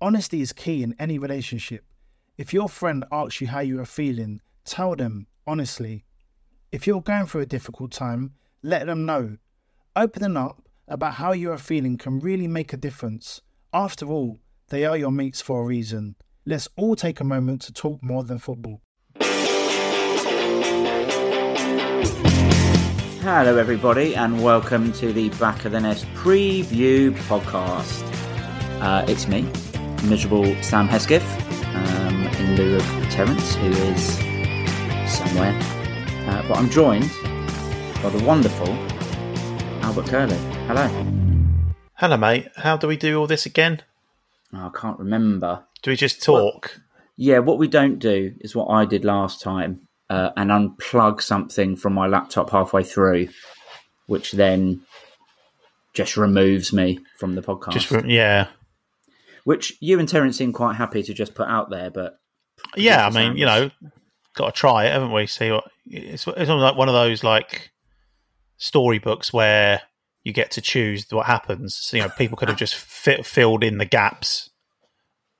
Honesty is key in any relationship. If your friend asks you how you are feeling, tell them honestly. If you're going through a difficult time, let them know. Opening up about how you are feeling can really make a difference. After all, they are your mates for a reason. Let's all take a moment to talk more than football. Hello, everybody, and welcome to the Back of the Nest preview podcast. Uh, it's me, miserable Sam Hesketh, um, in lieu of Terence, who is somewhere. Uh, but I'm joined by the wonderful Albert Curley. Hello. Hello, mate. How do we do all this again? Oh, I can't remember. Do we just talk? Yeah, what we don't do is what I did last time uh, and unplug something from my laptop halfway through, which then just removes me from the podcast. just re- yeah, which you and Terence seem quite happy to just put out there, but yeah. I mean, you know, got to try it, haven't we? See what it's. It's almost like one of those like storybooks where you get to choose what happens. So, you know, people could have just fi- filled in the gaps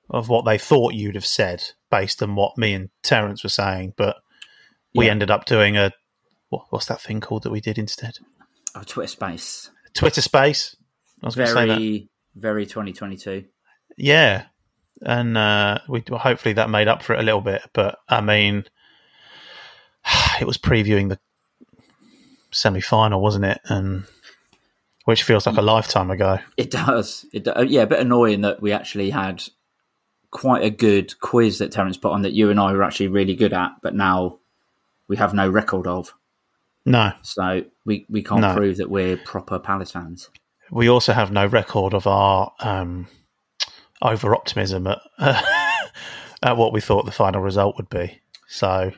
of what they thought you'd have said based on what me and Terence were saying, but we Yeah. ended up doing a what, what's that thing called that we did instead? oh, Twitter space Twitter Space. I was going to say that. very very 2022. Yeah, and uh, we well, hopefully that made up for it a little bit. But I mean, it was previewing the semi-final, wasn't it? And which feels like a lifetime ago. It does. It do- yeah, a bit annoying that we actually had quite a good quiz that Terence put on that you and I were actually really good at, but now we have no record of. No, So we, we can't No. prove that we're proper Palace fans. we also have no record of our um, over optimism at at what we thought the final result would be. So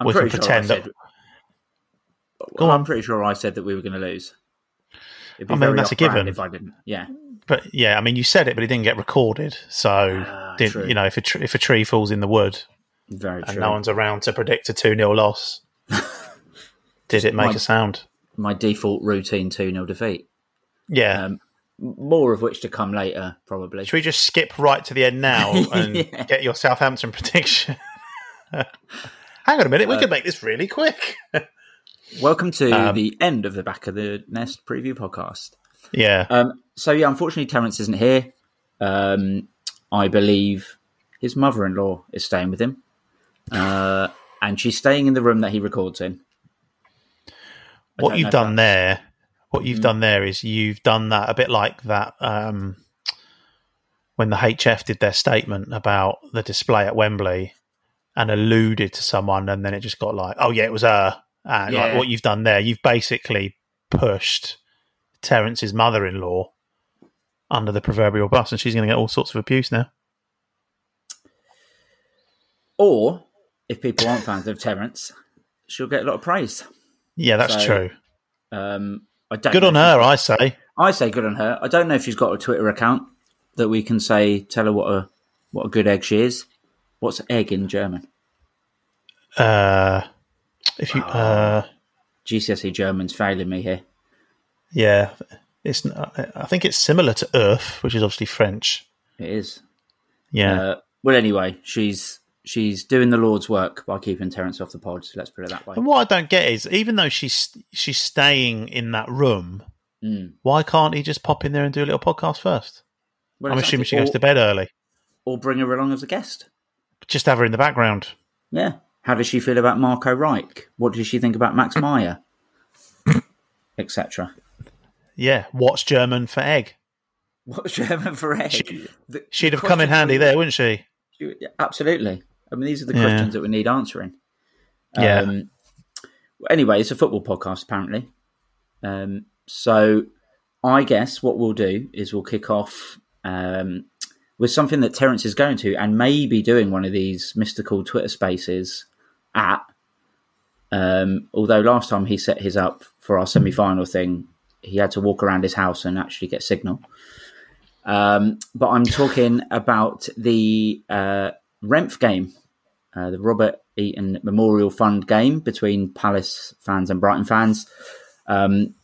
I'm we can pretty sure pretend that. said, Go I'm pretty sure I said that we were going to lose. It'd be I mean, that's a given. If I didn't, yeah. But yeah, I mean, you said it, but it didn't get recorded. So, Ah, you know, if a tr- if a tree falls in the wood, Very and true. no one's around to predict a 2 0 loss. Did it make My- a sound? My default routine 2 0 defeat. Yeah. Um, more of which to come later, probably. Should we just skip right to the end now and Yeah. get your Southampton prediction? Hang on a minute, we could make this really quick. Welcome to Um, the end of the Back of the Nest preview podcast. yeah. Um, so, yeah, unfortunately, Terence isn't here. Um, I believe his mother in law is staying with him. Uh, and she's staying in the room that he records in. I what you've done that's- there, what you've done there is you've done that a bit like that um, when the HF did their statement about the display at Wembley and alluded to someone, and then it just got like, oh yeah, it was her. And like what you've done there, you've basically pushed Terence's mother-in-law under the proverbial bus, and she's going to get all sorts of abuse now. Or, if people aren't fans of Terence, she'll get a lot of praise. Yeah, that's So, true. Um, I don't Good on her, I say. I say good on her. I don't know if she's got a Twitter account that we can say tell her what a what a good egg she is. What's egg in German? Uh, if you, uh, GCSE German's failing me here. yeah, it's. I think it's similar to Earth, which is obviously French. It is. Yeah, Uh, well, anyway, she's she's doing the Lord's work by keeping Terence off the pod. So Let's put it that way. and what I don't get is, even though she's she's staying in that room, Mm. why can't he just pop in there and do a little podcast first? Well, I'm it's assuming she goes to bed early. or bring her along as a guest. Just have her in the background. Yeah. How does she feel about Marco Reich? What does she think about Max Meyer? Etc. Yeah. What's German for egg? What's German for egg? She- the have come in handy there, wouldn't she? She- Absolutely. I mean, these are the Yeah. questions that we need answering. Yeah. Um, anyway, it's a football podcast, apparently. Um, so I guess what we'll do is we'll kick off um, with something that Terence is going to and maybe doing one of these mystical Twitter spaces at. Um, although last time he set his up for our semi final thing, he had to walk around his house and actually get signal. Um, but I'm talking about the uh, Remph game, uh, the Robert Eaton Memorial Fund game between Palace fans and Brighton fans. Um,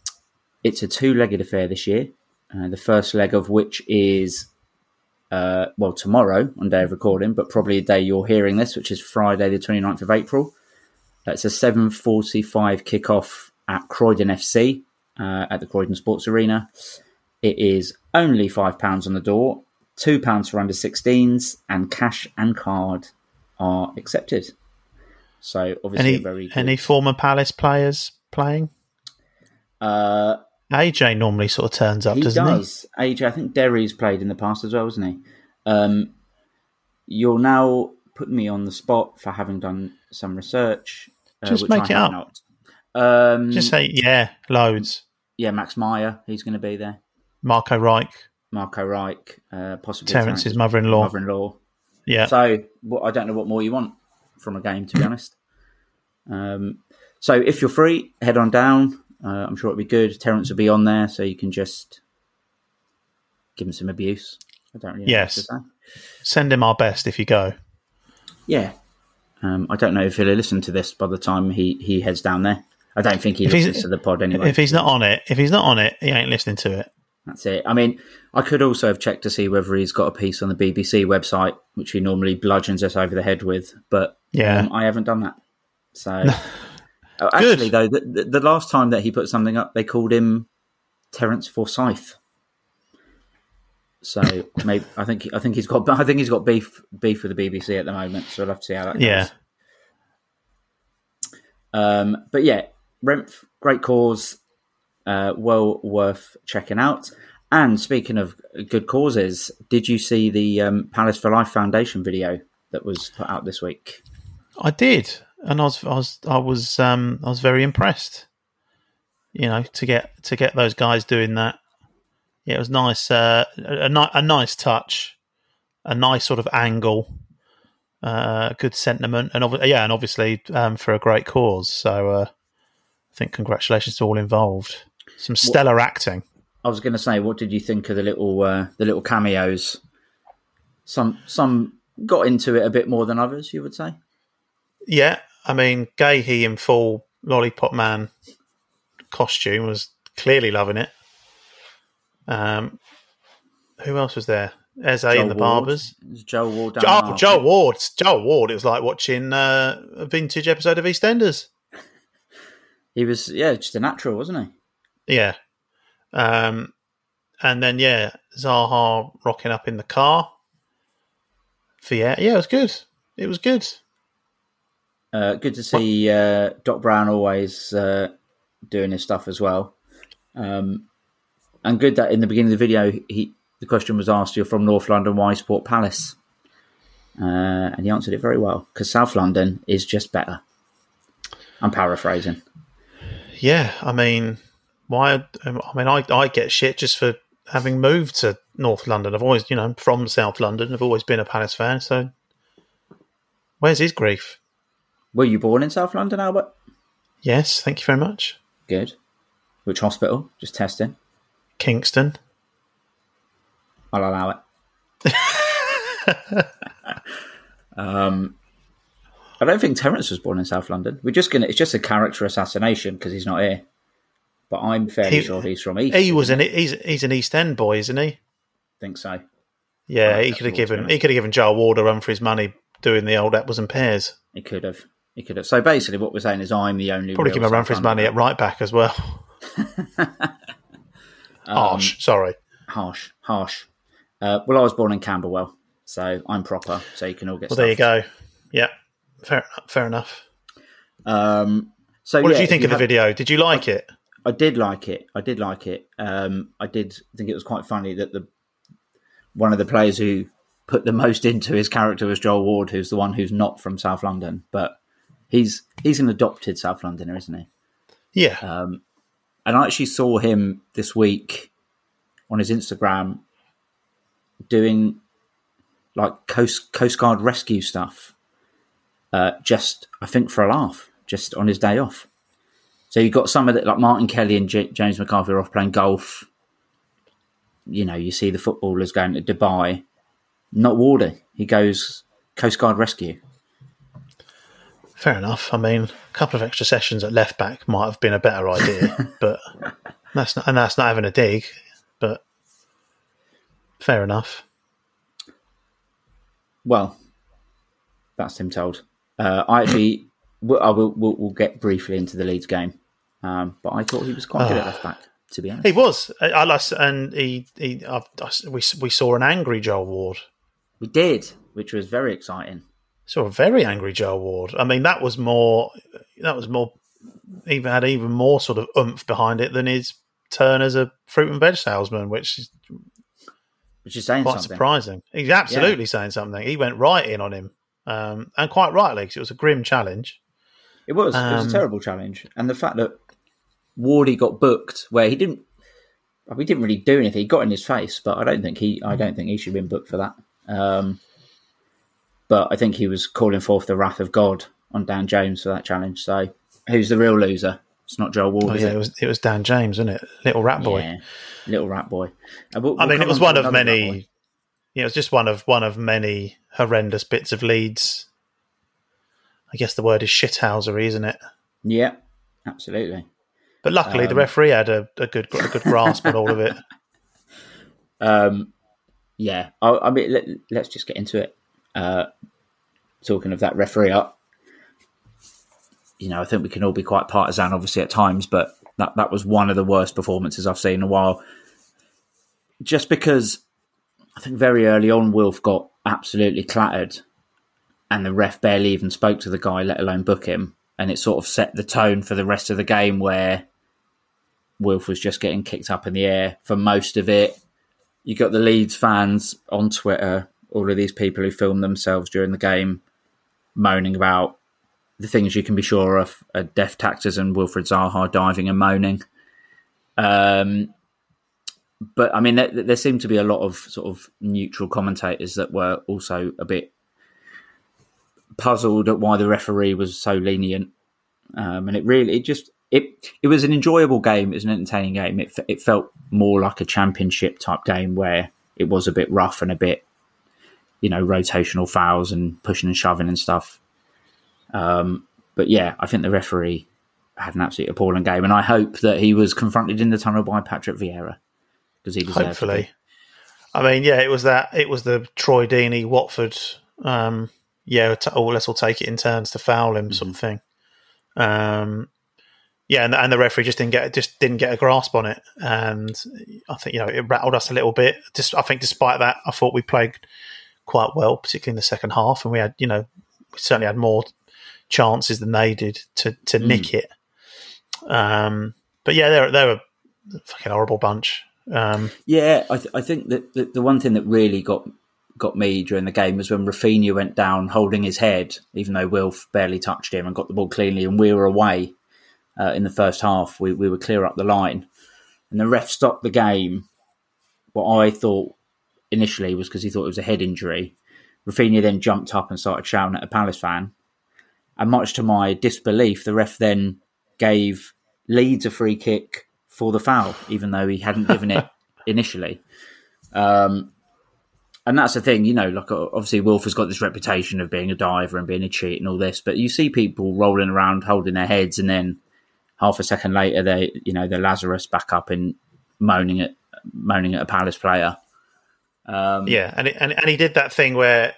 it's a two-legged affair this year. Uh, the first leg of which is uh, well tomorrow on day of recording, but probably the day you're hearing this, which is Friday, the 29th of April. It's a 7:45 kickoff at Croydon FC uh, at the Croydon Sports Arena. It is only five pounds on the door, two pounds for under 16s, and cash and card are accepted. So obviously, Any a very good, any former Palace players playing? uh, AJ normally sort of turns up, he doesn't does. AJ, I think Derry's played in the past as well, hasn't he? Um, you're now putting me on the spot for having done some research. uh, Just make I it up. Um. Just say yeah, loads. yeah, Max Meyer, he's going to be there. Marco Reich, Marco Reich, uh, possibly Terence's mother-in-law. mother-in-law. Yeah, So well, I don't know what more you want from a game, to be honest. Um, so if you're free, head on down. Uh, I'm sure it'll be good. Terence will be on there, so you can just give him some abuse. I don't really know Yes. what to say. send him our best if you go. Yeah. Um, I don't know if he'll listen to this by the time he, he heads down there. I don't think he If listens to the pod anyway. If he's not on it, if he's not on it, he ain't listening to it. That's it. I mean, I could also have checked to see whether he's got a piece on the BBC website, which he normally bludgeons us over the head with, but Yeah. um, I haven't done that. So, Oh, actually, though, the, the, the last time that he put something up, they called him Terence Forsyth. So maybe I think I think he's got I think he's got beef beef with the BBC at the moment. So we'll have to see how that goes. Yeah. Um, but yeah, Remph, great cause, uh, well worth checking out. And speaking of good causes, did you see the um, Palace for Life Foundation video that was put out this week? I did, and I was, I was, I was, um, I was very impressed. You know, to get to get those guys doing that, yeah, it was nice, uh, a, a, nice touch, a nice sort of angle, uh, good sentiment, and yeah, and obviously um, for a great cause. So uh, I think congratulations to all involved. Some stellar acting. I was going to say, what did you think of the little uh, the little cameos? Some some got into it a bit more than others, you would say. Yeah, I mean, Guéhi in full Lollipop Man costume was clearly loving it. Um, who else was there? Eze Joe and the Ward. Barbers. Joe Ward. down Oh, Joe. Ward. Joe Ward. It was like watching uh, a vintage episode of EastEnders. He was yeah, just a natural, wasn't he? Yeah. Um, and then, yeah, Zaha rocking up in the car. For yeah, yeah, it was good. It was good. Uh, good to see uh, Doc Brown always uh, doing his stuff as well. Um, and good that in the beginning of the video, he the question was asked, "You're from North London, why Sport Palace?" Uh, and he answered it very well because South London is just better. I'm paraphrasing. Yeah, I mean, why? um, I mean, I, I get shit just for having moved to North London. I've always, you know, from South London. I've always been a Palace fan. So, where's his grief? Were you born in South London, Albert? Yes, thank you very much. Good. Which hospital? Just testing. Kingston. I'll allow it. um, I don't think Terence was born in South London. We're just gonna. It's just a character assassination because he's not here. But I'm fairly He- sure he's from East. He was an he's he's an East End boy, isn't he? think so. Yeah, he could have given he could have given Joel Ward a run for his money doing the old apples and pears. He could have. He could have. So basically, what we're saying is, I'm the only. Probably give him a run for his money at right back as well. Um, Harsh, sorry. harsh, harsh. Uh, well, I was born in Camberwell, So I'm proper. So you can all get. Well, there you go. Yeah, fair, fair enough. Um, so What yeah, did you think of the have- video? Did you like it? I did like it. I did like it. Um, I did think it was quite funny that the one of the players who put the most into his character was Joel Ward, who's the one who's not from South London, but he's he's an adopted South Londoner, isn't he? Yeah, Um, and I actually saw him this week on his Instagram doing like Coast Coast Guard rescue stuff. Uh, just I think for a laugh, just on his day off. So you've got some of it like Martin Kelly and J- James McCarthy are off playing golf. You know, you see the footballers going to Dubai. Not Wardy. He goes Coast Guard rescue. fair enough. I mean, a couple of extra sessions at left back might have been a better idea, but that's not, and that's not having a dig. But fair enough. Well, that's him told. Uh, I actually, I will, we'll, we'll get briefly into the Leeds game, um, but I thought he was quite good at left back, to be honest. He was, I, I and he, he, I, we we saw an angry Joel Ward. We did, which was very exciting. Saw a very angry Joel Ward. I mean, that was more, that was more, even had even more sort of oomph behind it than his turn as a fruit and veg salesman, which is Which is saying quite something. surprising. He's absolutely saying something. He went right in on him, um, and quite rightly because it was a grim challenge. It was. it was Um, a terrible challenge, and the fact that Wardy got booked where he didn't, well, he didn't really do anything. He got in his face, but I don't think he, I don't think he should have been booked for that. Um, but I think he was calling forth the wrath of God on Dan James for that challenge. So who's the real loser? It's not Joel Ward, Oh, yeah, it? it was it was Dan James, wasn't it? Little rat boy. Yeah, little rat boy. Uh, we'll- I mean, it was on one of another rat boy. many. Yeah, it was just one of one of many horrendous bits of leads. I guess the word is shithousery, isn't it? Yeah, absolutely. But luckily, Um, the referee had a, a good a good grasp on all of it. Um, yeah, I, I mean, let, let's just get into it. Uh, talking of that referee up, you know, I think we can all be quite partisan, obviously, at times, but that, that was one of the worst performances I've seen in a while. Just because I think very early on, Wilf got absolutely clattered, and the ref barely even spoke to the guy, let alone book him. And it sort of set the tone for the rest of the game where Wilf was just getting kicked up in the air for most of it you got the Leeds fans on Twitter, all of these people who film themselves during the game, moaning about the things you can be sure of: uh, Def Taxes and Wilfred Zaha diving and moaning. Um, but I mean, there, there seemed to be a lot of sort of neutral commentators that were also a bit puzzled at why the referee was so lenient. Um, and it really, it just, it it was an enjoyable game. It was an entertaining game. It it felt more like a championship type game where it was a bit rough and a bit, you know, rotational fouls and pushing and shoving and stuff. Um, but yeah, I think the referee had an absolutely appalling game, and I hope that he was confronted in the tunnel by Patrick Vieira because he deserved Hopefully, be. I mean, yeah, it was that. It was the Troy Deeney Watford. Um, yeah, t- oh, let's all take it in turns to foul him, Mm-hmm. thing. Um, yeah, and, and the referee just didn't get just didn't get a grasp on it, and I think you know it rattled us a little bit. Just I think despite that, I thought we played quite well, particularly in the second half, and we had you know we certainly had more chances than they did to to Mm. nick it. Um, but yeah, they're they're a fucking horrible bunch. Um, Yeah, I, th- I think that the, the one thing that really got got me during the game was when Raphinha went down holding his head, even though Wilf barely touched him and got the ball cleanly, and we were away uh, in the first half. We, we were clear up the line, and the ref stopped the game. What I thought initially was because he thought it was a head injury. Raphinha then jumped up and started shouting at a Palace fan, and much to my disbelief, the ref then gave Leeds a free kick for the foul, even though he hadn't given it initially. Um, and that's the thing, you know, like obviously Wilf has got this reputation of being a diver and being a cheat and all this, but you see people rolling around holding their heads and then half a second later they you know, they're Lazarus back up and moaning at moaning at a Palace player. Um, Yeah, and it, and and he did that thing where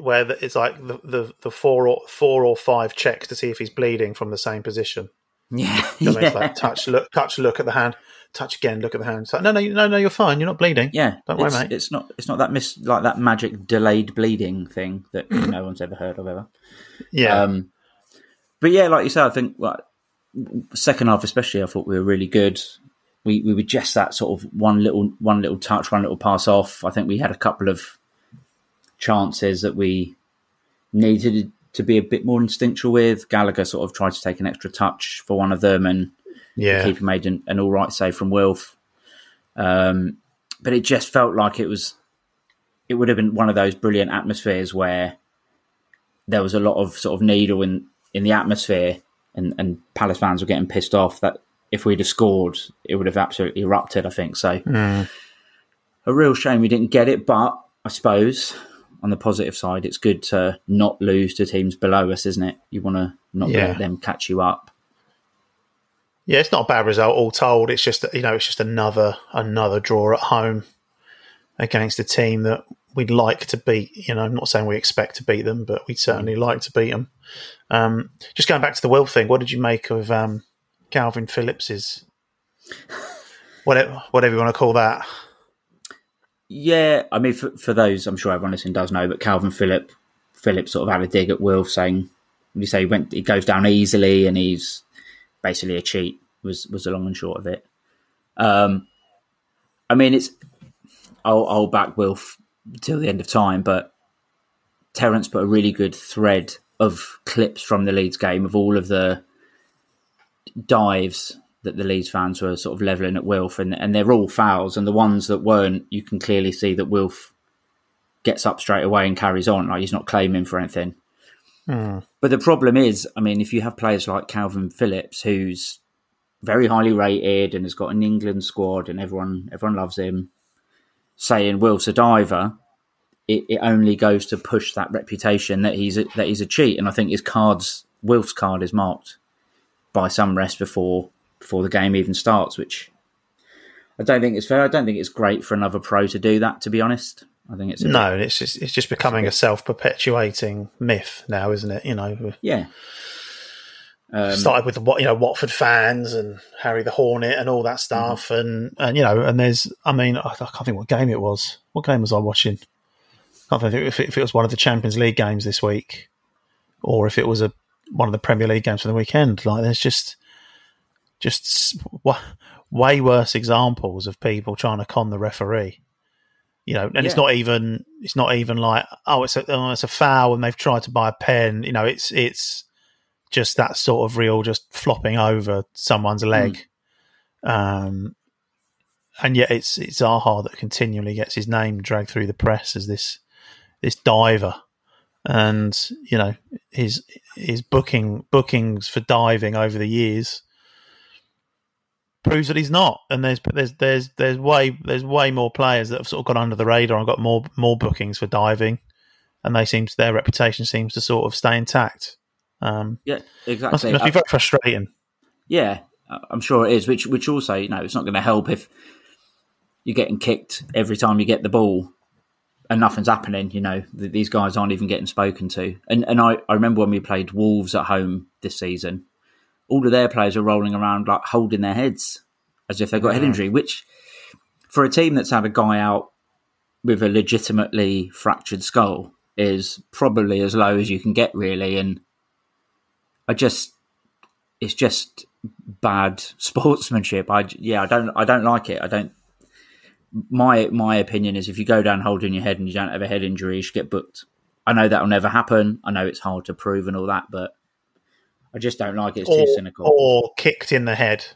where it's like the, the the four or four or five checks to see if he's bleeding from the same position. Yeah. You know what I mean? It's yeah. like touch, look, touch, look at the hand. touch again, look at the hand. It's like, no, no, no, no, you're fine. You're not bleeding. Yeah, don't worry, mate. It's not. It's not that mis like that magic delayed bleeding thing that no one's ever heard of ever. yeah, Um, but yeah, like you said, I think like, second half especially, I thought we were really good. We we were just that sort of one little one little touch, one little pass off. I think we had a couple of chances that we needed to be a bit more instinctual with. Gallagher sort of tried to take an extra touch for one of them, and yeah, the keeper made an, an all right save from Wilf. Um, but it just felt like it was, it would have been one of those brilliant atmospheres where there was a lot of sort of needle in, in the atmosphere and, and Palace fans were getting pissed off that if we'd have scored, it would have absolutely erupted, I think. So mm. a real shame we didn't get it, but I suppose on the positive side, it's good to not lose to teams below us, isn't it? You want to not Yeah. let them catch you up. yeah. It's not a bad result, all told. It's just you know, it's just another another draw at home against a team that we'd like to beat. You know, I'm not saying we expect to beat them, but we'd certainly like to beat them. Um, just going back to the Will thing, what did you make of um, Kalvin Phillips's whatever whatever you want to call that? Yeah, I mean, for, for those, I'm sure everyone listening does know, but Kalvin Phillip, Phillips sort of had a dig at Wilf, saying, "When you say he went, he goes down easily, and he's basically a cheat." Was was the long and short of it. Um, I mean, it's I'll, I'll back Wilf till the end of time, but Terence put a really good thread of clips from the Leeds game of all of the dives that the Leeds fans were sort of levelling at Wilf, and, and they're all fouls. And the ones that weren't, you can clearly see that Wilf gets up straight away and carries on. Like he's not claiming for anything. Hmm. But the problem is, I mean, if you have players like Kalvin Phillips, who's very highly rated and has got an England squad, and everyone everyone loves him, saying Wilf's a diver, it, it only goes to push that reputation that he's a, that he's a cheat. And I think his cards, Wilf's card, is marked by some rest before before the game even starts, which I don't think it's fair. I don't think it's great for another pro to do that. To be honest, I think it's No, it's just it's just becoming a self perpetuating myth now, isn't it? You know, yeah. Um, started with the what you know Watford fans and Harry the Hornet and all that stuff, and and you know, and there's I mean I, I can't think what game it was. What game was I watching? I can't think if it, if it was one of the Champions League games this week, or if it was a one of the Premier League games for the weekend. Like there's just just way worse examples of people trying to con the referee. You know, and it's not even it's not even like oh it's a oh, it's a foul and they've tried to buy a pen. You know, it's it's just that sort of real just flopping over someone's leg. Um, and yet it's it's Zaha that continually gets his name dragged through the press as this this diver, and you know his his booking bookings for diving over the years proves that he's not. And there's there's there's there's way there's way more players that have sort of gone under the radar and got more more bookings for diving, and they seem to, their reputation seems to sort of stay intact. Um, yeah, exactly. must be very frustrating. Yeah, I'm sure it is. Which, which also, you know, it's not going to help if you're getting kicked every time you get the ball and nothing's happening. You know, Th- these guys aren't even getting spoken to. And and I, I remember when we played Wolves at home this season, all of their players were rolling around like holding their heads as if they've got a head injury. Which, for a team that's had a guy out with a legitimately fractured skull, is probably as low as you can get, really. And I just it's just bad sportsmanship. I yeah, I don't I don't like it. I don't. My my opinion is if you go down holding your head and you don't have a head injury, you should get booked. I know that will never happen. I know it's hard to prove and all that, but I just don't like it. It's too cynical. or kicked in the head.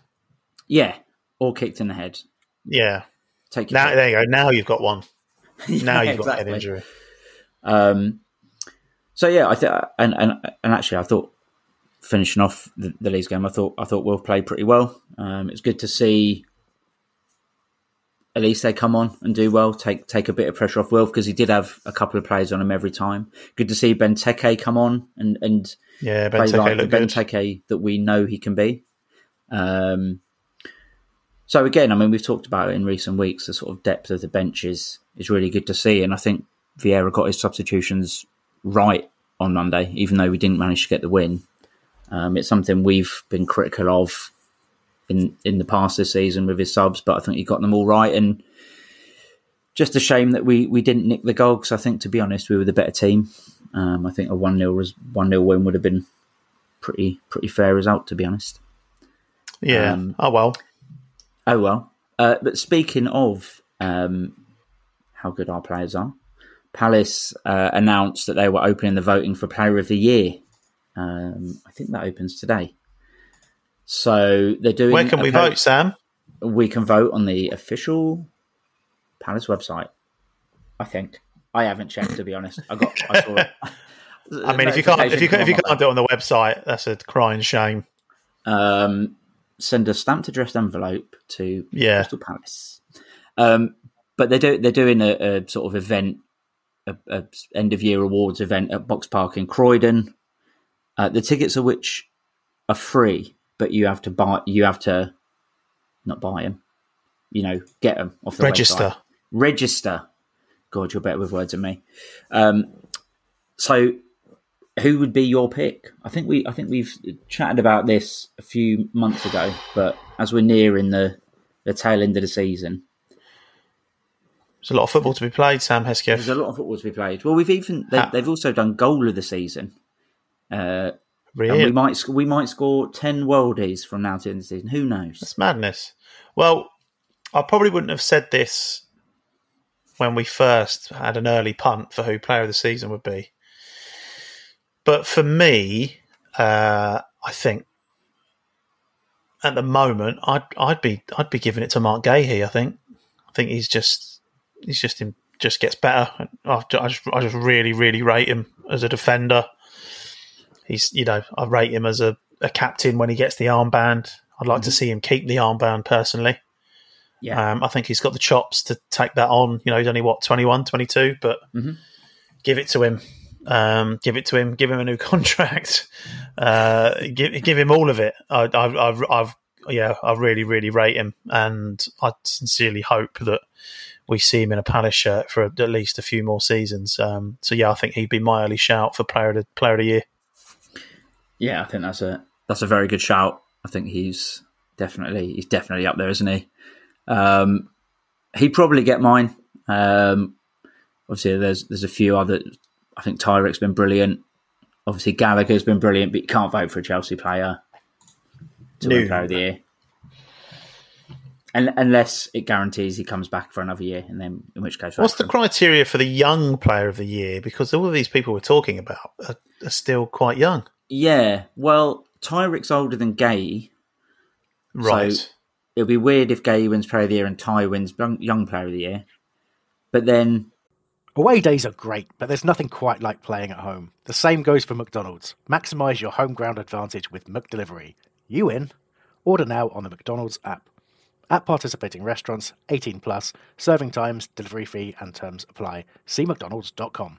yeah, or kicked in the head. Yeah. Take your Now there you go. Now you've got one. Now you've got a head injury. Um, so yeah, I think, and, and and actually, I thought finishing off the, the Leeds game, I thought I thought Wilf played pretty well. Um, it's good to see at least they come on and do well, take take a bit of pressure off Wilf because he did have a couple of players on him every time. Good to see Benteke come on and and Yeah, play Benteke like the good. Benteke that we know he can be. Um, so again, I mean, we've talked about it in recent weeks. The sort of depth of the bench is is really good to see, and I think Vieira got his substitutions right on Monday, even though we didn't manage to get the win. Um, it's something we've been critical of in in the past this season with his subs, but I think he got them all right. And just a shame that we we didn't nick the goal because I think, to be honest, we were the better team. Um, I think a one 0 one 0 win would have been pretty pretty fair result, to be honest. Yeah. Um, oh well. Oh well. Uh, but speaking of um, how good our players are, Palace uh, announced that they were opening the voting for Player of the Year. Um, I think that opens today. So they're doing. Where can we vote- Sam? We can vote on the official Palace website. I think I haven't checked to be honest. I got. I saw it. I mean, if you can't, if you, if you can't do it on the website, that's a crying shame. um, send a stamped addressed envelope to Yeah. Crystal Palace. Um, but they do they're doing a, a sort of event, a, a end of year awards event at Boxpark in Croydon. Uh, the tickets of which are free, but you have to buy. You have to not buy them. You know, get them off the Register. website. Register. God, you're better with words than me. Um, so who would be your pick? I think we I think we've chatted about this a few months ago, but as we're nearing the the tail end of the season, There's a lot of football to be played, Sam Hesketh. there's a lot of football to be played. Well, we've even they, they've also done goal of the season, uh, and we might we might score ten worldies from now to the end of the season. Who knows? That's madness. Well, I probably wouldn't have said this when we first had an early punt for who player of the season would be. But for me, uh, I think at the moment I'd I'd be I'd be giving it to Marc Guéhi. I think I think he's just he's just in, just gets better. I just I just really really rate him as a defender. He's you know I rate him as a, a captain when he gets the armband. I'd like to see him keep the armband personally. Yeah, Um, I think he's got the chops to take that on. You know, he's only what 21, 22, but Mhm. give it to him. Um, give it to him. Give him a new contract. Uh, give give him all of it. I, I've, I've, I've, yeah, I really, really rate him, and I sincerely hope that we see him in a Palace shirt for at least a few more seasons. Um, so yeah, I think he'd be my early shout for player of the player of the year. Yeah, I think that's a that's a very good shout. I think he's definitely he's definitely up there, isn't he? Um, he'd probably get mine. Um, obviously, there's there's a few other. I think Tyrick's been brilliant. Obviously, Gallagher's been brilliant, but you can't vote for a Chelsea player to win Player of the Year, and, unless it guarantees he comes back for another year, and then in which case, What's the him. criteria for the young player of the year? Because all of these people we're talking about are, are still quite young, yeah? Well, Tyrick's older than Guéhi. right? So- It'll be weird if Guéhi wins Player of the Year and Ty wins young, young Player of the Year, but then Away days are great, but there's nothing quite like playing at home. The same goes for McDonald's. Maximise your home ground advantage with McDelivery. You in? Order now on the McDonald's app. At participating restaurants, 18 plus, serving times, delivery fee, and terms apply. See McDonald's.com.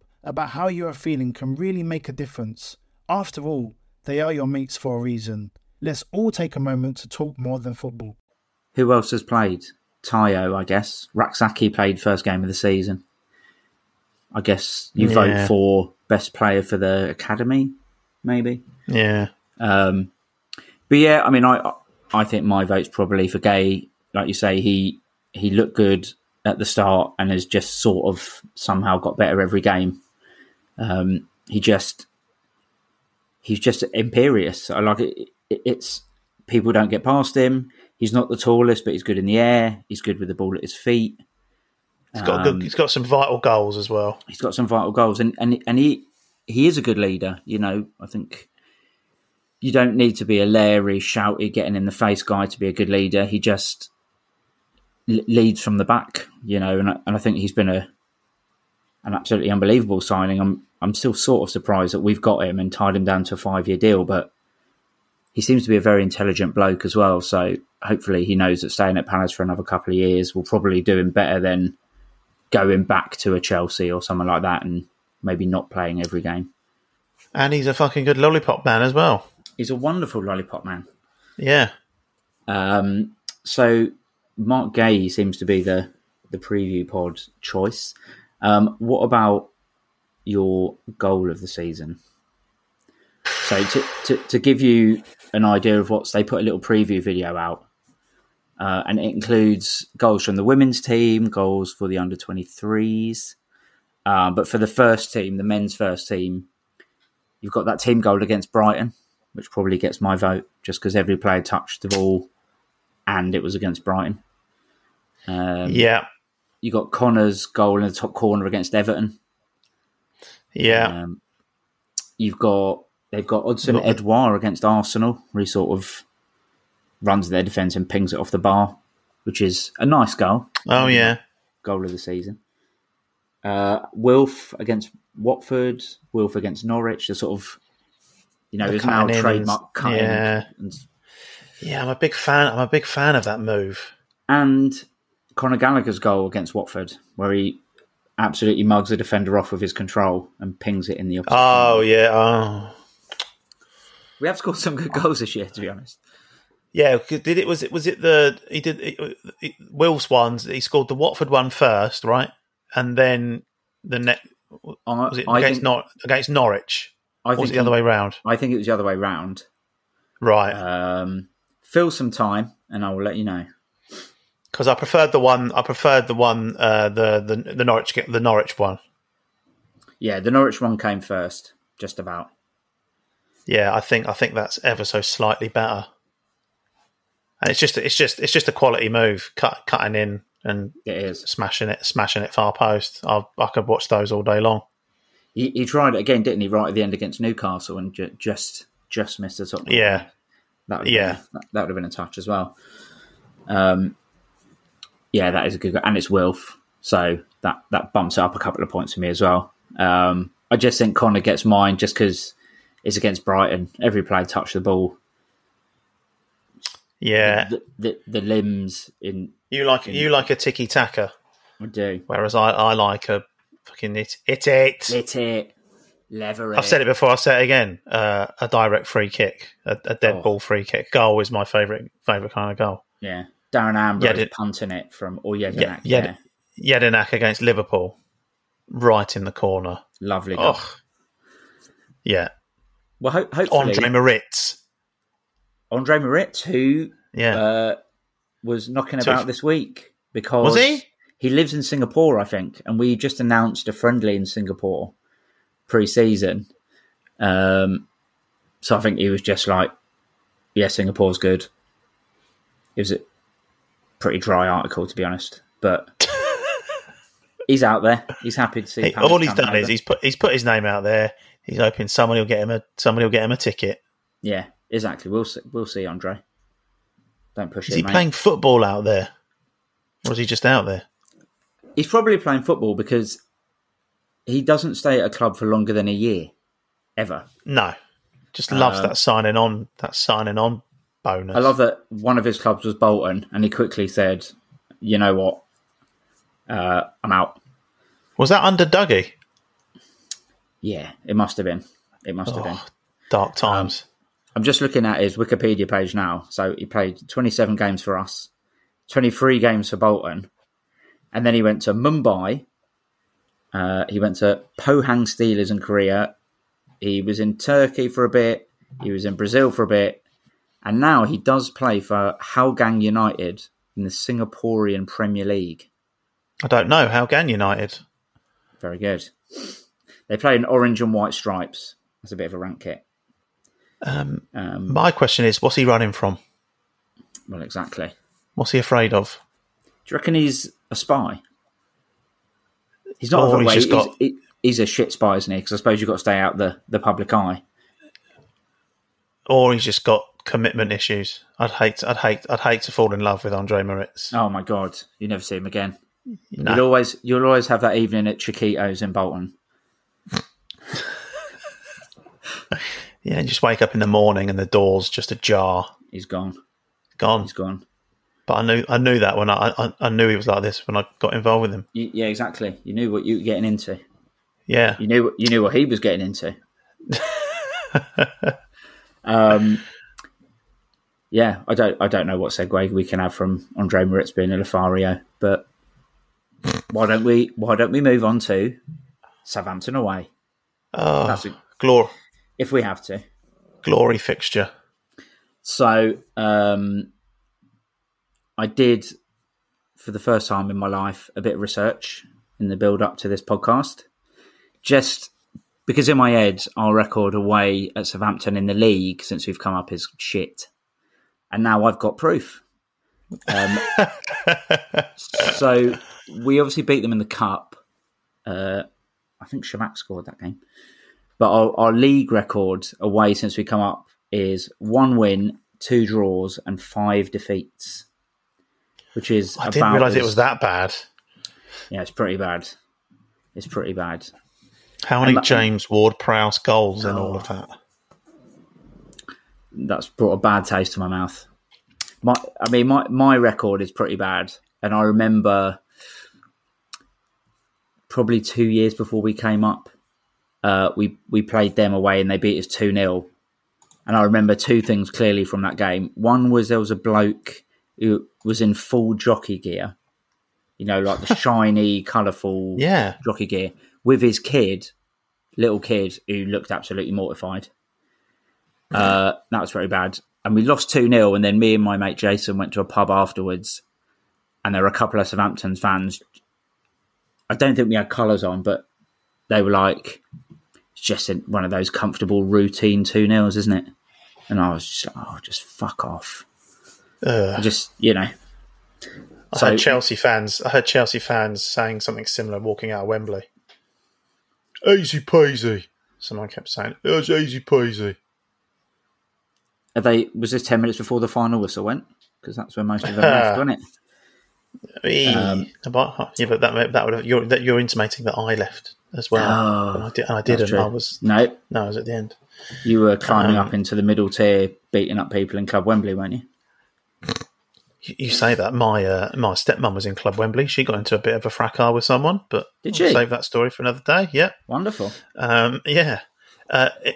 about how you are feeling can really make a difference. After all, they are your mates for a reason. Let's all take a moment to talk more than football. who else has played? Tayo, I guess. Rak-Sakyi played first game of the season. I guess you Yeah. vote for best player for the academy, maybe. Yeah, Um, but yeah, I mean, I I think my vote's probably for Guéhi. Like you say, he he looked good at the start and has just sort of somehow got better every game. Um, he just he's just imperious. I like it, it. It's people don't get past him. He's not the tallest, but he's good in the air. He's good with the ball at his feet. he's got a Um, good, he's got some vital goals as well. he's got some vital goals, and and and he he is a good leader. You know, I think you don't need to be a leery, shouty, getting in the face guy to be a good leader. He just l- leads from the back. You know, and I, and I think he's been a an absolutely unbelievable signing. I'm I'm still sort of surprised that we've got him and tied him down to a five year deal, but he seems to be a very intelligent bloke as well. So hopefully he knows that staying at Palace for another couple of years will probably do him better than going back to a Chelsea or something like that and maybe not playing every game. And he's a fucking good lollipop man as well. He's a wonderful lollipop man. Yeah. Um, so Marc Guéhi seems to be the the preview pod choice. Um, what about your goal of the season? So to, to, to give you an idea of what's, they put a little preview video out, uh, and it includes goals from the women's team, goals for the under twenty threes, uh, but for the first team, the men's first team, you've got that team goal against Brighton, which probably gets my vote just because every player touched the ball, and it was against Brighton. Um, Yeah. You got Conor's goal in the top corner against Everton. Yeah. Um, you've got they've got Odsonne Not- Edouard against Arsenal, where he sort of runs their defence and pings it off the bar, which is a nice goal, oh, yeah. goal of the season. Uh, Wilf against Watford, Wilf against Norwich. The sort of you know, there's now trademark cutting. yeah. And, Yeah, I'm a big fan. I'm a big fan of that move. and Conor Gallagher's goal against Watford, where he absolutely mugs the defender off with his control and pings it in the opposite. Oh, corner. yeah. Oh. We have scored some good goals this year, to be honest. Yeah, did it was it was it the he did it, it, Will's ones he scored the Watford one first, right? And then the net I, was it I against think, Nor- against Norwich? I Or was think it the other way round? I think it was the other way round. Right. Um, fill some time, and I will let you know. Because I preferred the one I preferred the one uh, the the the Norwich the Norwich one. Yeah, the Norwich one came first, just about. Yeah, I think I think that's ever so slightly better. And it's just it's just it's just a quality move, cut cutting in and It is. smashing it smashing it far post. I I could watch those all day long. He, he tried it again, didn't he? Right at the end against Newcastle, and ju- just just missed the top. Yeah. that would Yeah. been, that, that would have been a touch as well. Um, yeah, that is a good, go- and it's Wilf, so that that bumps it up a couple of points for me as well. Um, I just think Conor gets mine just because it's against Brighton. Every player touched the ball. Yeah, The, the, the limbs in you like you like a tiki taka, would do. whereas I, I like a fucking it it it. Lit it, lever it. I've said it before. I'll say it again. Uh, a direct free kick, a, a dead Oh. ball free kick. Goal is my favorite favorite kind of goal. Yeah, Darren Yeah, punting it from or yeah, Yeah, yeah. Jedinak against Liverpool, right in the corner. lovely. Goal. Oh, yeah. Well, ho- hopefully Andre Moritz. Andre Moritz, who Yeah. uh, was knocking So about this week because Was he? He lives in Singapore, I think, and we just announced a friendly in Singapore pre-season. Um, so I think he was just like, "Yeah, Singapore's good." Is it was pretty dry article, to be honest, but he's out there. He's happy to see. He- Palace all he's done is he's put he's put his name out there. He's hoping somebody will get him a somebody will get him a ticket. yeah, exactly. We'll see. We'll see, Andre. Don't push Is it, he mate. playing football out there, or is he just out there? He's probably playing football because he doesn't stay at a club for longer than a year, ever. No, just loves Uh, that signing on that signing on bonus. I love that one of his clubs was Bolton, and he quickly said, "You know what? Uh, I'm out." Was that under Dougie? Yeah, it must have been. It must have been. Oh, dark times. I'm just looking at his Wikipedia page now. So he played 27 games for us, 23 games for Bolton, and then he went to Mumbai. Uh, he went to Pohang Steelers in Korea. He was in Turkey for a bit. He was in Brazil for a bit, and now he does play for Hougang United in the Singaporean Premier League. I don't know how Gan United. Very good. They play in orange and white stripes. That's a bit of a rank kit. Um, Um, my question is, what's he running from? well, exactly. What's he afraid of? Do you reckon he's a spy? He's not. Or he's just got- he- he's a shit spy, isn't he? Because I suppose you've got to stay out the, the public eye. Or he's just got commitment issues. I'd hate, I'd hate, I'd hate to fall in love with Andre Moritz. Oh my god, you never see him again. No. You'll always you'll always have that evening at Chiquitos in Bolton. Yeah, and just wake up in the morning and the door's just ajar, He's gone. gone. He's gone. But I knew I knew that when I, I I knew he was like this when I got involved with him. You, yeah, exactly. You knew what you were getting into. Yeah, You knew what you knew what he was getting into. um, yeah, I don't I don't know what segue we can have from Andre Moritz being a Lothario, but why don't we why don't we move on to Southampton away oh, That's a- glory if we have to. glory fixture. So um, I did for the first time in my life a bit of research in the build up to this podcast, just because in my head our record away at Southampton in the league since we've come up is shit, and now I've got proof. Um, so we obviously beat them in the cup. Uh, I think Shabak scored that game. But our, our league record away since we come up is one win, two draws, and five defeats, which is I didn't realise it was that bad. Yeah, it's pretty bad. It's pretty bad. How many And James Ward Prowse goals in all of that? That's brought a bad taste to my mouth. My, I mean, my my record is pretty bad, and I remember probably two years before we came up, uh, we we played them away and they beat us two 0 And I remember two things clearly from that game. One was there was a bloke who was in full jockey gear, you know, like the shiny, colourful Yeah, jockey gear, with his kid, little kid, who looked absolutely mortified. Uh, that was very bad. And we lost 2 0. And then me and my mate Jason went to a pub afterwards. And there were a couple of Southampton fans. I don't think we had colours on, but they were like, it's just one of those comfortable routine 2 0s, isn't it? And I was just, like, oh, just fuck off. Ugh. Just, you know. I So- heard Chelsea fans. I heard Chelsea fans saying something similar walking out of Wembley. Easy peasy. Someone kept saying, "It was easy peasy." Are they, was this 10 minutes before the final whistle went? Because that's when most of them left, wasn't it? Um, But- yeah, but that that would have, you're that you're intimating that I left as well, Oh, and I, did, and I didn't. I was No, no, I was at the end. You were climbing Um, up into the middle tier, beating up people in Club Wembley, weren't you? You, say that my uh, my stepmom was in Club Wembley. She got into a bit of a fracas with someone, but Did she? save that story for another day. Yeah, Wonderful. um, yeah. Uh, it,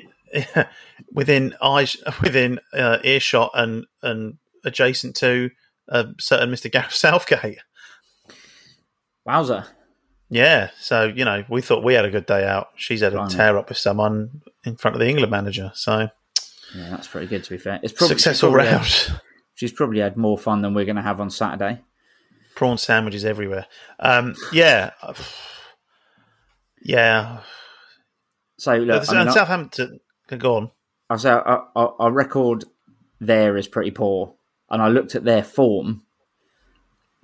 within eyes, within uh, earshot and and adjacent to a certain Mister Gareth Southgate. Wowzer. Yeah, so you know, we thought we had a good day out. She's had a tear up with someone in front of the England manager. So Yeah, that's pretty good to be fair. It's probably, successful she's probably round. Had, she's probably had more fun than we're going to have on Saturday. Prawn sandwiches everywhere. Um, yeah, yeah. So look, I mean, Southampton, go on. I'll say our, our, our record there is pretty poor, and I looked at their form,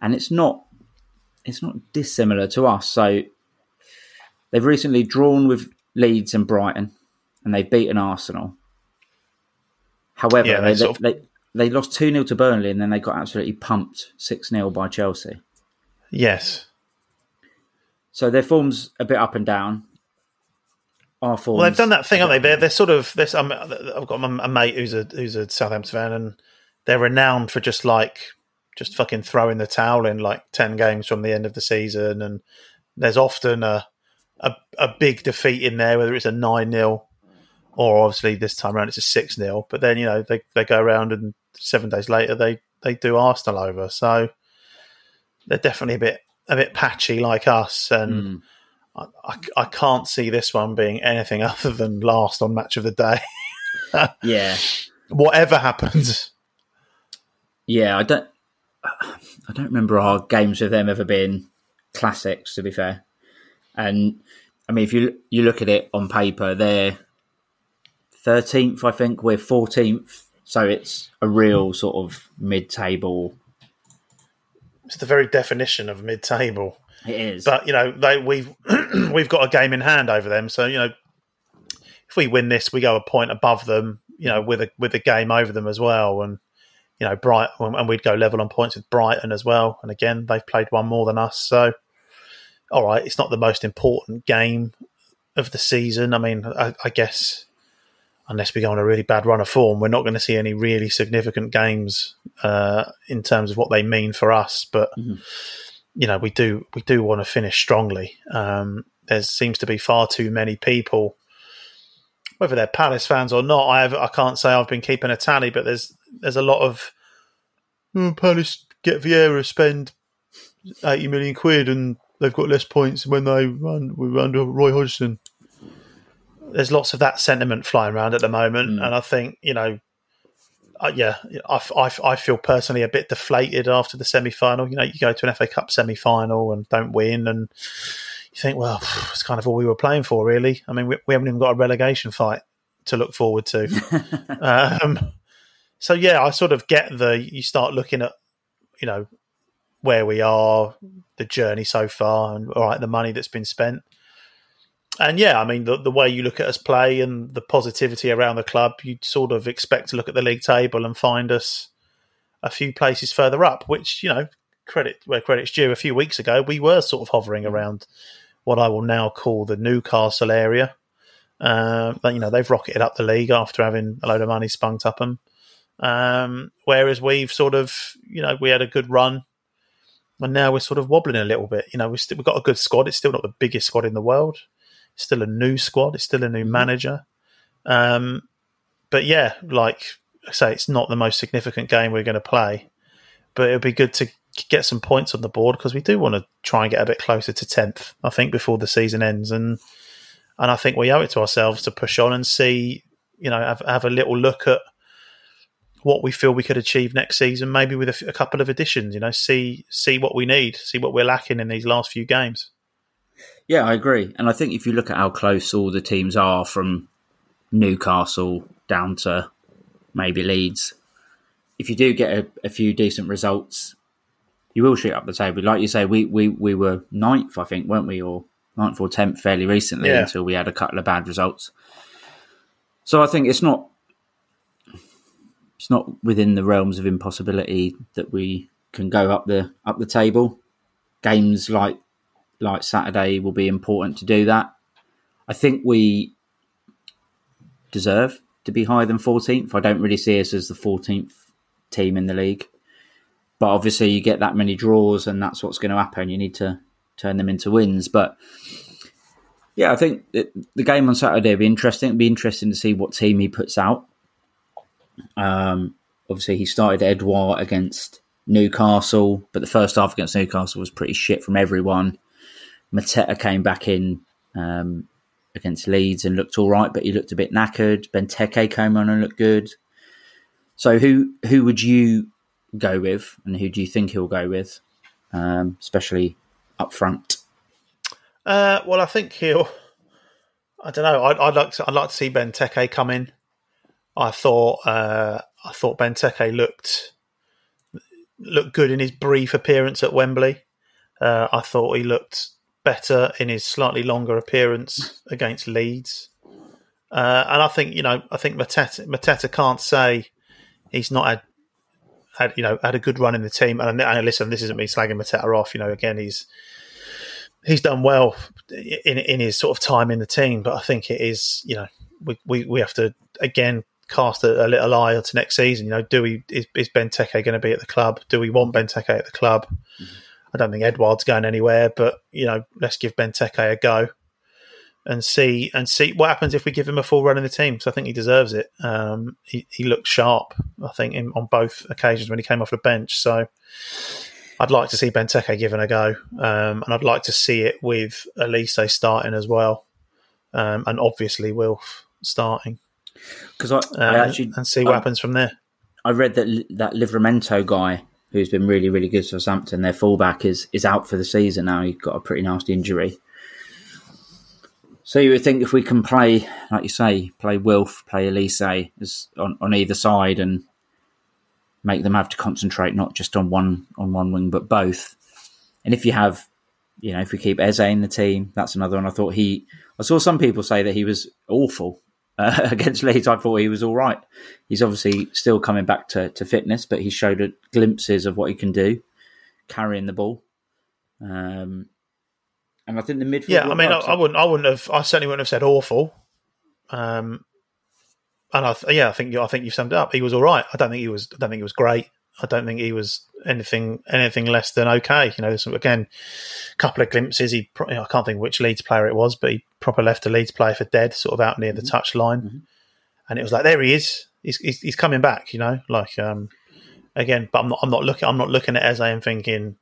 and it's not it's not dissimilar to us. So they've recently drawn with Leeds and Brighton, and they've beaten Arsenal. However, Yeah, they, they of- they, they lost 2 0 to Burnley, and then they got absolutely pumped 6 0 by Chelsea. Yes. So their form's a bit up and down. Our form. Well, they've done that thing, haven't they? They're, they're sort of. Um, I've got a mate who's a who's a Southampton fan, and they're renowned for just like just fucking throwing the towel in like ten games from the end of the season, and there's often a a, a big defeat in there, whether it's a nine 0 or obviously this time around it's a six 0 But then you know they they go around and seven days later they they do Arsenal over, so they're definitely a bit a bit patchy like us, and. Mm. I, I, I can't see this one being anything other than last on match of the day. Yeah. Whatever happens, Yeah, I don't. I don't remember our games with them ever being classics. To be fair, and I mean, if you you look at it on paper, they're thirteenth. I think we're fourteenth, so it's a real sort of mid-table. it's the very definition of mid-table. It is, But you know, they we've we've got a game in hand over them. So you know, if we win this, we go a point above them. You know, with a with a game over them as well, and you know, Brighton, and we'd go level on points with Brighton as well. And again, they've played one more than us. So, all right, it's not the most important game of the season. I mean, I, I guess unless we go on a really bad run of form, we're not going to see any really significant games uh, in terms of what they mean for us. But mm-hmm. You know, we do we do want to finish strongly. Um, there seems to be far too many people, whether they're Palace fans or not. I have, I can't say I've been keeping a tally, but there's there's a lot of oh, Palace get Vieira spend eighty million quid and they've got less points when they run we under Roy Hodgson there's lots of that sentiment flying around at the moment, mm. and I think you know, uh, yeah, I, I, I, feel personally a bit deflated after the semi final. You know, you go to an FA Cup semi final and don't win, and you think, well, it's kind of all we were playing for, really. I mean, we, we haven't even got a relegation fight to look forward to. um, so yeah, I sort of get the. You start looking at, you know, where we are, the journey so far, and all right, the money that's been spent and yeah, I mean the the way you look at us play and the positivity around the club, you'd sort of expect to look at the league table and find us a few places further up. Which you know, credit where credit's due. A few weeks ago, we were sort of hovering mm. around what I will now call the Newcastle area. Uh, you know, they've rocketed up the league after having a load of money spunked up them. Um, whereas we've sort of, you know, we had a good run, and now we're sort of wobbling a little bit. You know, we've, we've got a good squad. It's still not the biggest squad in the world still a new squad. It's still a new mm-hmm. manager. Um, but yeah, like I say, it's not the most significant game we're going to play. But it'll be good to get some points on the board because we do want to try and get a bit closer to tenth. I think before the season ends, and and I think we owe it to ourselves to push on and see, you know, have, have a little look at what we feel we could achieve next season, maybe with a, a couple of additions. You know, see see what we need, see what we're lacking in these last few games. Yeah, I agree. And I think if you look at how close all the teams are from Newcastle down to maybe Leeds, if you do get a, a few decent results, you will shoot up the table. Like you say, we, we, we were ninth, I think, weren't we? Or ninth or tenth fairly recently yeah. until we had a couple of bad results. So I think it's not it's not within the realms of impossibility that we can go up the up the table. Games like like Saturday will be important to do that. I think we deserve to be higher than 14th. I don't really see us as the 14th team in the league. But obviously, you get that many draws, and that's what's going to happen. You need to turn them into wins. But yeah, I think the game on Saturday will be interesting. It'll be interesting to see what team he puts out. Um, obviously, he started Edouard against Newcastle, but the first half against Newcastle was pretty shit from everyone. Mateta came back in um, against Leeds and looked all right, but he looked a bit knackered. Benteke came on and looked good. So who who would you go with, and who do you think he'll go with, um, especially up front? Uh, well, I think he'll. I don't know. I'd, I'd, like to. I'd like to see Benteke come in. I thought. Uh, I thought Benteke looked looked good in his brief appearance at Wembley. Uh, I thought he looked better in his slightly longer appearance against Leeds. Uh, and I think you know, I think Mateta, Mateta can't say he's not had, had you know had a good run in the team. And, and listen, this isn't me slagging Mateta off. You know, again, he's he's done well in in his sort of time in the team. But I think it is you know we we, we have to again cast a, a little eye to next season. You know, do we is, is Benteke going to be at the club? Do we want Benteke at the club? Mm-hmm I don't think Edouard's going anywhere, but you know, let's give Benteke a go and see and see what happens if we give him a full run in the team. So I think he deserves it. Um, he, he looked sharp, I think, in, on both occasions when he came off the bench. So I'd like to see Benteke given a go, um, and I'd like to see it with Olise starting as well, um, and obviously Wilf starting. Because I, I, uh, actually and see what happens from there. I read that that Livramento guy who's been really, really good for Southampton. Their fullback is is out for the season now. He's got a pretty nasty injury. So you would think if we can play, like you say, play Wilf, play Olise on, on either side, and make them have to concentrate not just on one on one wing but both. And if you have, you know, if we keep Eze in the team, that's another one. I thought he. I saw some people say that he was awful uh, against Leeds, I thought he was all right. He's obviously still coming back to, to fitness, but he showed glimpses of what he can do carrying the ball. Um, and I think the midfield. Yeah, I mean, I, I, wouldn't, I wouldn't have, I certainly wouldn't have said awful. Um, and I th- yeah, I think you, I think you summed it up. He was all right. I don't think he was. I don't think he was great. I don't think he was anything anything less than okay. You know, so again, a couple of glimpses. He pro- I can't think which Leeds player it was, but he proper left a Leeds player for dead, sort of out near the touch line, and it was like there he is. He's, he's he's coming back. You know, like um again, but I'm not I'm not looking I'm not looking at Eze and thinking,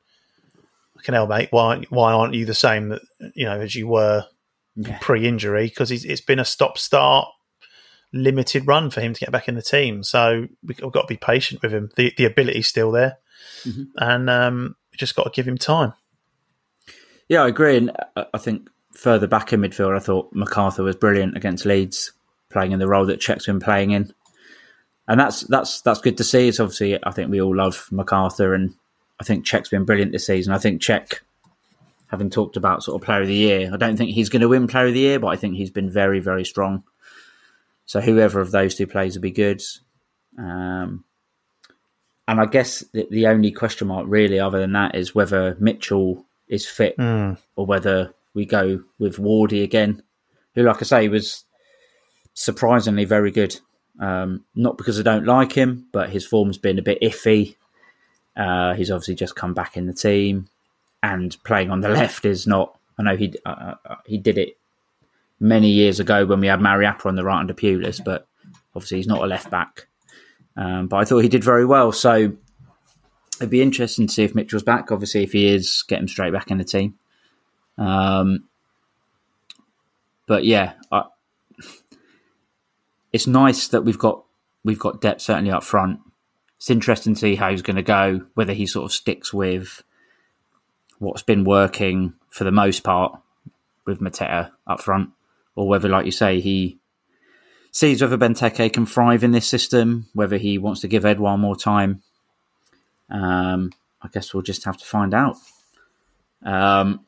"Fucking hell, mate, why aren't- why aren't you the same that you know as you were Yeah. pre-injury?" Because it's been a stop-start, limited run for him to get back in the team. So we've got to be patient with him. The the ability's still there, and um, we just got to give him time. Yeah, I agree. And I- I think further back in midfield, I thought McArthur was brilliant against Leeds, playing in the role that Cheick's been playing in. And that's that's that's good to see. It's obviously I think we all love McArthur, and I think Cheick's been brilliant this season. I think Cheick, having talked about sort of player of the year, I don't think he's going to win player of the year, but I think he's been very very strong. So whoever of those two plays will be good. Um, and I guess the, the only question mark really, other than that, is whether Mitchell is fit or whether we go with Wardy again, who, like I say, was surprisingly very good. Um, not because I don't like him, but his form's been a bit iffy. Uh, he's obviously just come back in the team, and playing on the left is not. I know he uh, uh, he did it many years ago when we had Mariappa on the right under Pulis, but obviously he's not a left back. Um, but I thought he did very well. So it'd be interesting to see if Mitchell's back. Obviously, if he is, get him straight back in the team. Um, but yeah, I, it's nice that we've got we've got depth certainly up front. It's interesting to see how he's going to go. Whether he sort of sticks with what's been working for the most part with Mateta up front, or whether, like you say, he sees whether Benteke can thrive in this system, whether he wants to give Edouard more time. Um, I guess we'll just have to find out. Um,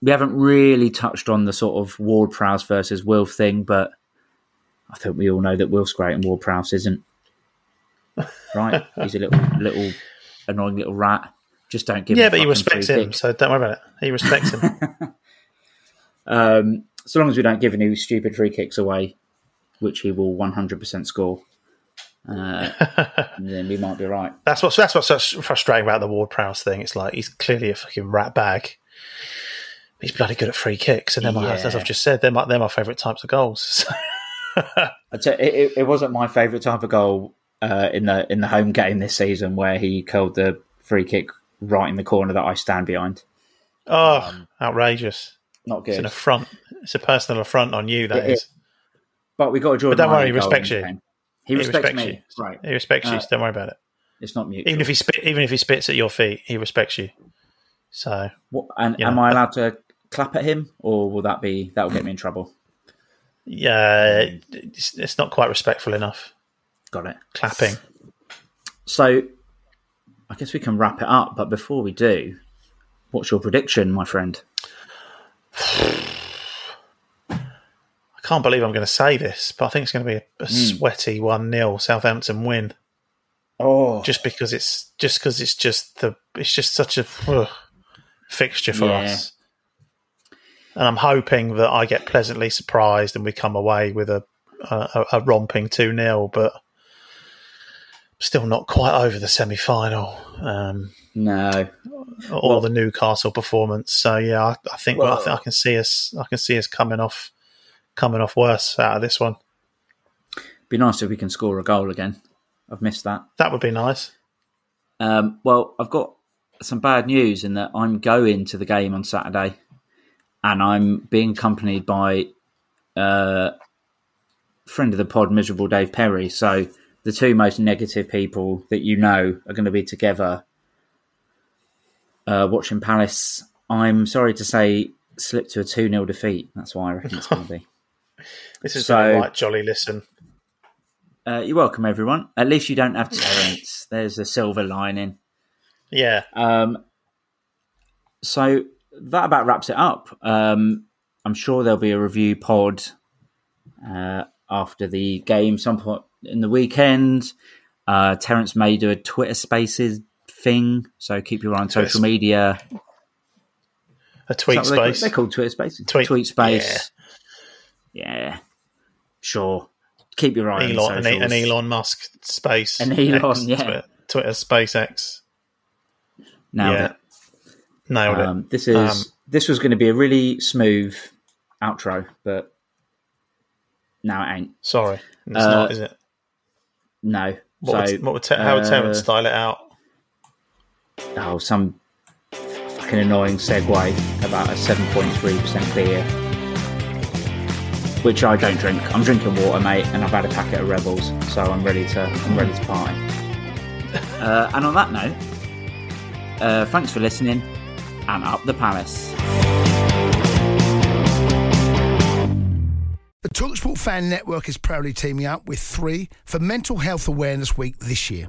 we haven't really touched on the sort of Ward Prowse versus Wilf thing, but I think we all know that Wilf's great and Ward Prowse isn't. Right? He's a little, little annoying little rat. Just don't give. Yeah, but he respects him, so don't worry about it. He respects him. Um, so long as we don't give any stupid free kicks away, which he will 100% score, uh, then we might be right. That's what's that's what's so frustrating about the Ward Prowse thing. It's like he's clearly a fucking rat bag. He's bloody good at free kicks, and they're my, as I've just said, they're my, they're my favourite types of goals. Say it, it, it wasn't my favourite type of goal uh, in the in the home game this season where he curled the free kick right in the corner that I stand behind. oh, outrageous! Not good. It's an affront. It's a personal affront on you. That is. is. But we got to draw a Jordan. But don't worry, he respects you. He, He respects, respects me. you. Right. He respects you. Uh, So don't worry about it. It's not mutual. Even if he spit, even if he spits at your feet, he respects you. So What, and you am know. I allowed to clap at him, or will that be that will get me in trouble? yeah, it's, it's not quite respectful enough. Got it. Clapping. So, I guess we can wrap it up. But before we do, what's your prediction, my friend? I can't believe I'm going to say this, but I think it's going to be a, a sweaty one 0 Southampton win. Oh, Just because it's just because it's just the it's just such a ugh, fixture for Yeah. us, and I'm hoping that I get pleasantly surprised and we come away with a a, a romping two 0 but still not quite over the semi final. Um, no. or Well- the Newcastle performance. So yeah, I, I think Well- I think I can see us. I can see us coming off coming off worse out of this one. Be nice if we can score a goal again. I've missed that. That would be nice. Um, well, I've got some bad news in that I'm going to the game on Saturday, and I'm being accompanied by uh, friend of the pod, miserable Dave Perry. So the two most negative people that you know are going to be together uh, watching Palace. I'm sorry to say, slip to a two 0 defeat. That's why I reckon it's going to be. This is So- jolly listen. Uh, you're welcome, everyone. At least you don't have Terence. There's a silver lining. Yeah, Um, so that about wraps it up. Um, I'm sure there'll be a review pod uh, after the game, some point in the weekend. Uh, Terence may do a Twitter Spaces thing, so keep your eye on social media. a tweet Is that what they- space. They're called Twitter Spaces. Tweet- Tweet Space. Yeah. sure. keep your eye Elon, on an. Elon Musk space. An Elon, X, yeah. Twitter, Twitter SpaceX. Nailed yeah. it. Nailed Um, it. this is Um, this was going to be a really smooth outro, but now it ain't. Sorry, it's uh, not, is it? No. What so, would, what would Te- how would Terence uh, style it out? Oh, some fucking annoying segue about a 7.3% beer, which I don't drink. I'm drinking water, mate, and I've had a packet of Revels, so I'm ready to I'm ready to party. uh, and on that note, uh, thanks for listening, and up the palace. The Talksport Fan Network is proudly teaming up with three for Mental Health Awareness Week this year.